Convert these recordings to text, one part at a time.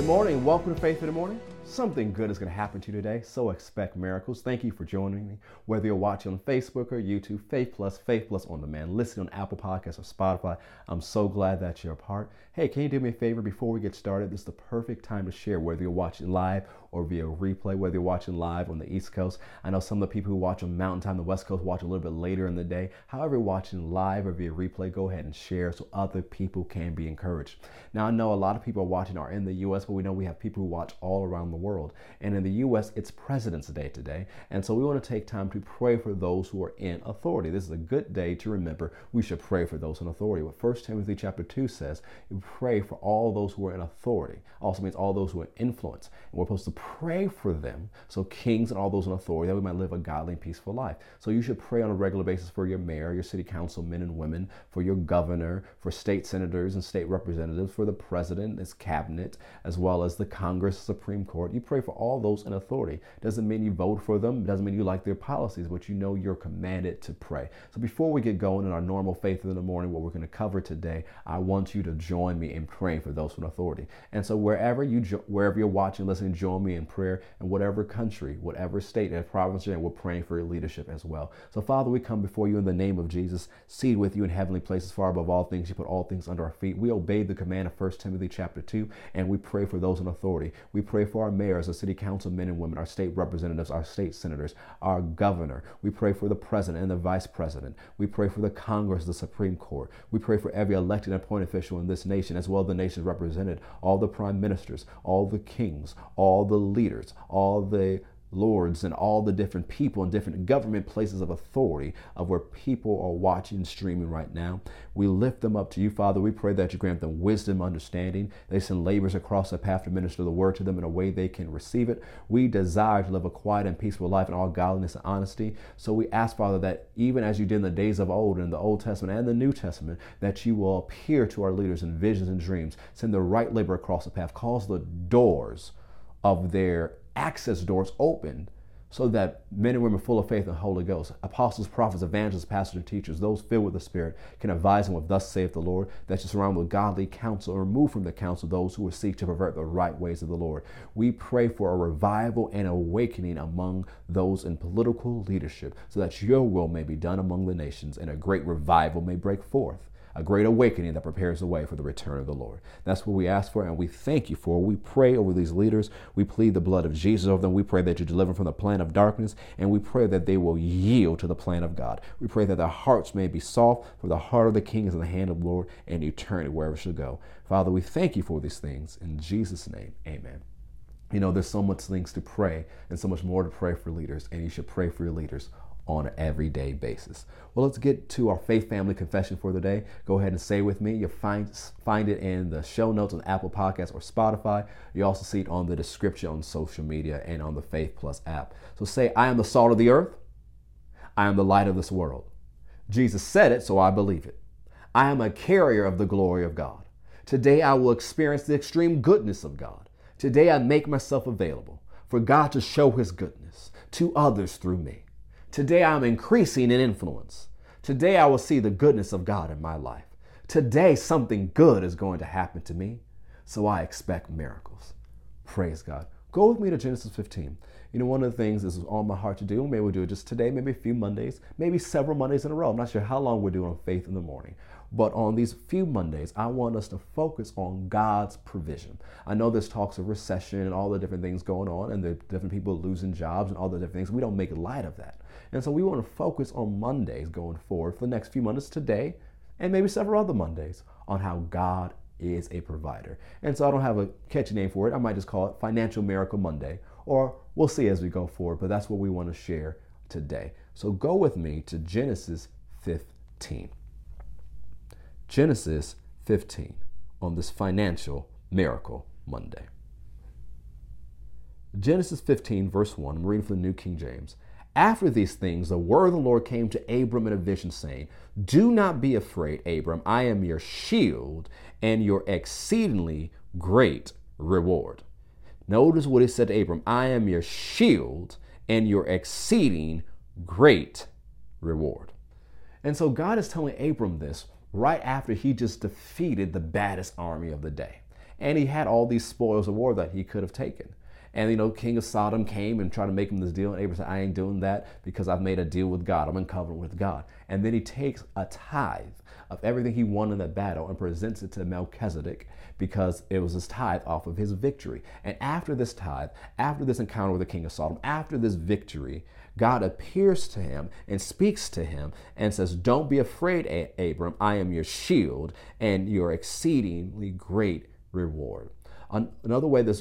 Good morning. Welcome to Faith in the Morning. Something good is going to happen to you today, so expect miracles. Thank you for joining me. Whether you're watching on Facebook or YouTube, Faith Plus, Faith Plus on demand, listening on Apple Podcasts or Spotify, I'm so glad that you're a part. Hey, can you do me a favor before we get started? This is the perfect time to share, whether you're watching live or via replay, whether you're watching live on the East Coast. I know some of the people who watch on Mountain Time, the West Coast, watch a little bit later in the day. However, watching live or via replay, go ahead and share so other people can be encouraged. Now, I know a lot of people are watching are in the U.S., but we know we have people who watch all around the world. And in the U.S., it's President's Day today. And so we want to take time to pray for those who are in authority. This is a good day to remember we should pray for those in authority. What 1 Timothy chapter 2 says, pray for all those who are in authority. Also means all those who are influence. And we're supposed to pray for them, so kings and all those in authority, that we might live a godly and peaceful life. So you should pray on a regular basis for your mayor, your city council men and women, for your governor, for state senators and state representatives, for the president, his cabinet, as well as the Congress, Supreme Court. You pray for all those in authority. Doesn't mean you vote for them, doesn't mean you like their policies, but you know you're commanded to pray. So before we get going in our normal faith in the morning, what we're going to cover today, I want you to join me in praying for those in authority. And so wherever you wherever you're watching, listening, join me in prayer in whatever country, whatever state and province you're in, we're praying for your leadership as well. So Father, we come before you in the name of Jesus, seated with you in heavenly places, far above all things. You put all things under our feet. We obey the command of 1 Timothy chapter 2, and we pray for those in authority. We pray for our mayors, our city council men and women, our state representatives, our state senators, our governor. We pray for the president and the vice president. We pray for the Congress, the Supreme Court. We pray for every elected and appointed official in this nation, as well as the nations represented, all the prime ministers, all the kings, all the leaders, all the lords and all the different people and different government places of authority of where people are watching streaming right now. We lift them up to you, Father. We pray that you grant them wisdom, understanding. They send laborers across the path to minister the word to them in a way they can receive it. We desire to live a quiet and peaceful life in all godliness and honesty. So we ask, Father, that even as you did in the days of old in the Old Testament and the New Testament, that you will appear to our leaders in visions and dreams, send the right labor across the path, cause the doors of their access doors opened so that men and women full of faith and Holy Ghost, apostles, prophets, evangelists, pastors, and teachers, those filled with the Spirit, can advise them with thus saith the Lord, that you surround with godly counsel and remove from the counsel those who would seek to pervert the right ways of the Lord. We pray for a revival and awakening among those in political leadership, so that your will may be done among the nations and a great revival may break forth a great awakening that prepares the way for the return of the Lord. That's what we ask for, and we thank you for. We pray over these leaders. We plead the blood of Jesus over them. We pray that you deliver them from the plan of darkness, and we pray that they will yield to the plan of God. We pray that their hearts may be soft, for the heart of the king is in the hand of the Lord, and eternity wherever it should go. Father, we thank you for these things. In Jesus' name, amen. You know, there's so much things to pray and so much more to pray for leaders, and you should pray for your leaders on an everyday basis. Well, let's get to our faith family confession for the day. Go ahead and say with me. You'll find, find it in the show notes on Apple Podcasts or Spotify. You also see it on the description on social media and on the Faith Plus app. So say, I am the salt of the earth. I am the light of this world. Jesus said it, so I believe it. I am a carrier of the glory of God. Today I will experience the extreme goodness of God. Today I make myself available for God to show his goodness to others through me. Today I'm increasing in influence. Today I will see the goodness of God in my life. Today something good is going to happen to me, so I expect miracles. Praise God. Go with me to Genesis 15. You know, one of the things this is on my heart to do, maybe we'll do it just today, maybe a few Mondays, maybe several Mondays in a row. I'm not sure how long we're doing Faith in the Morning. But on these few Mondays, I want us to focus on God's provision. I know there's talks of recession and all the different things going on, and the different people losing jobs and all the different things. We don't make light of that. And so we want to focus on Mondays going forward for the next few Mondays today, and maybe several other Mondays on how God is a provider. And so I don't have a catchy name for it. I might just call it Financial Miracle Monday, or we'll see as we go forward, but that's what we want to share today. So go with me to Genesis 15. Genesis 15 on this financial miracle Monday. Genesis 15, verse 1, I'm reading from the New King James. After these things, the word of the Lord came to Abram in a vision, saying, Do not be afraid, Abram. I am your shield and your exceedingly great reward. Notice what he said to Abram I am your shield and your exceeding great reward. And so God is telling Abram this right after he just defeated the baddest army of the day. And he had all these spoils of war that he could have taken. And you know, King of Sodom came and tried to make him this deal, and Abraham said, I ain't doing that because I've made a deal with God. I'm in covenant with God. And then he takes a tithe of everything he won in the battle and presents it to Melchizedek because it was his tithe off of his victory. And after this tithe, after this encounter with the king of Sodom, after this victory, God appears to him and speaks to him and says, Don't be afraid, Abram. I am your shield and your exceedingly great reward. Another way this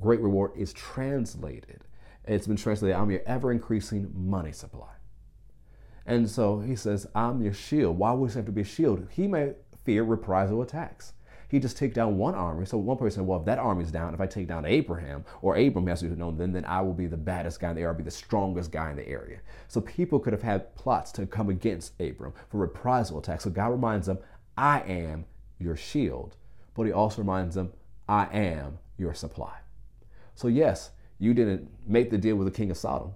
great reward is translated, it's been translated, I'm your ever increasing money supply. And so he says, I'm your shield. Why would he have to be a shield? He may fear reprisal attacks. He just take down one army. So one person said, well, if that army is down, if I take down Abraham or Abram has to know, then, then I will be the baddest guy in the area, I'll be the strongest guy in the area. So people could have had plots to come against Abram for reprisal attacks. So God reminds them, I am your shield. But he also reminds them, I am your supply. So yes, you didn't make the deal with the king of Sodom.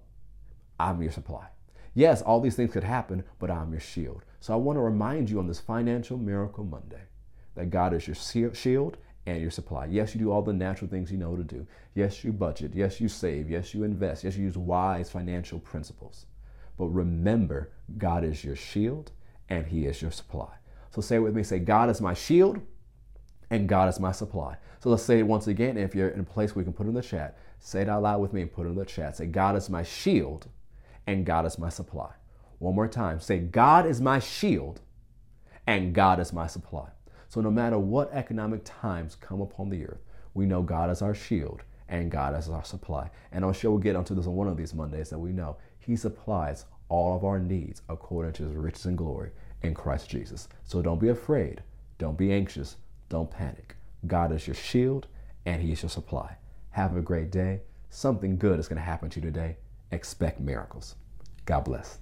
I'm your supply. Yes, all these things could happen, but I'm your shield. So I want to remind you on this Financial Miracle Monday that God is your shield and your supply. Yes, you do all the natural things you know to do. Yes, you budget. Yes, you save. Yes, you invest. Yes, you use wise financial principles. But remember, God is your shield and He is your supply. So say it with me say, God is my shield and God is my supply. So let's say it once again. If you're in a place where you can put it in the chat, say it out loud with me and put it in the chat. Say, God is my shield and God is my supply. One more time. Say, God is my shield and God is my supply. So no matter what economic times come upon the earth, we know God is our shield and God is our supply. And I'm sure we'll get onto this on one of these Mondays that we know He supplies all of our needs according to His riches and glory in Christ Jesus. So don't be afraid. Don't be anxious. Don't panic. God is your shield and He is your supply. Have a great day. Something good is going to happen to you today expect miracles. God bless.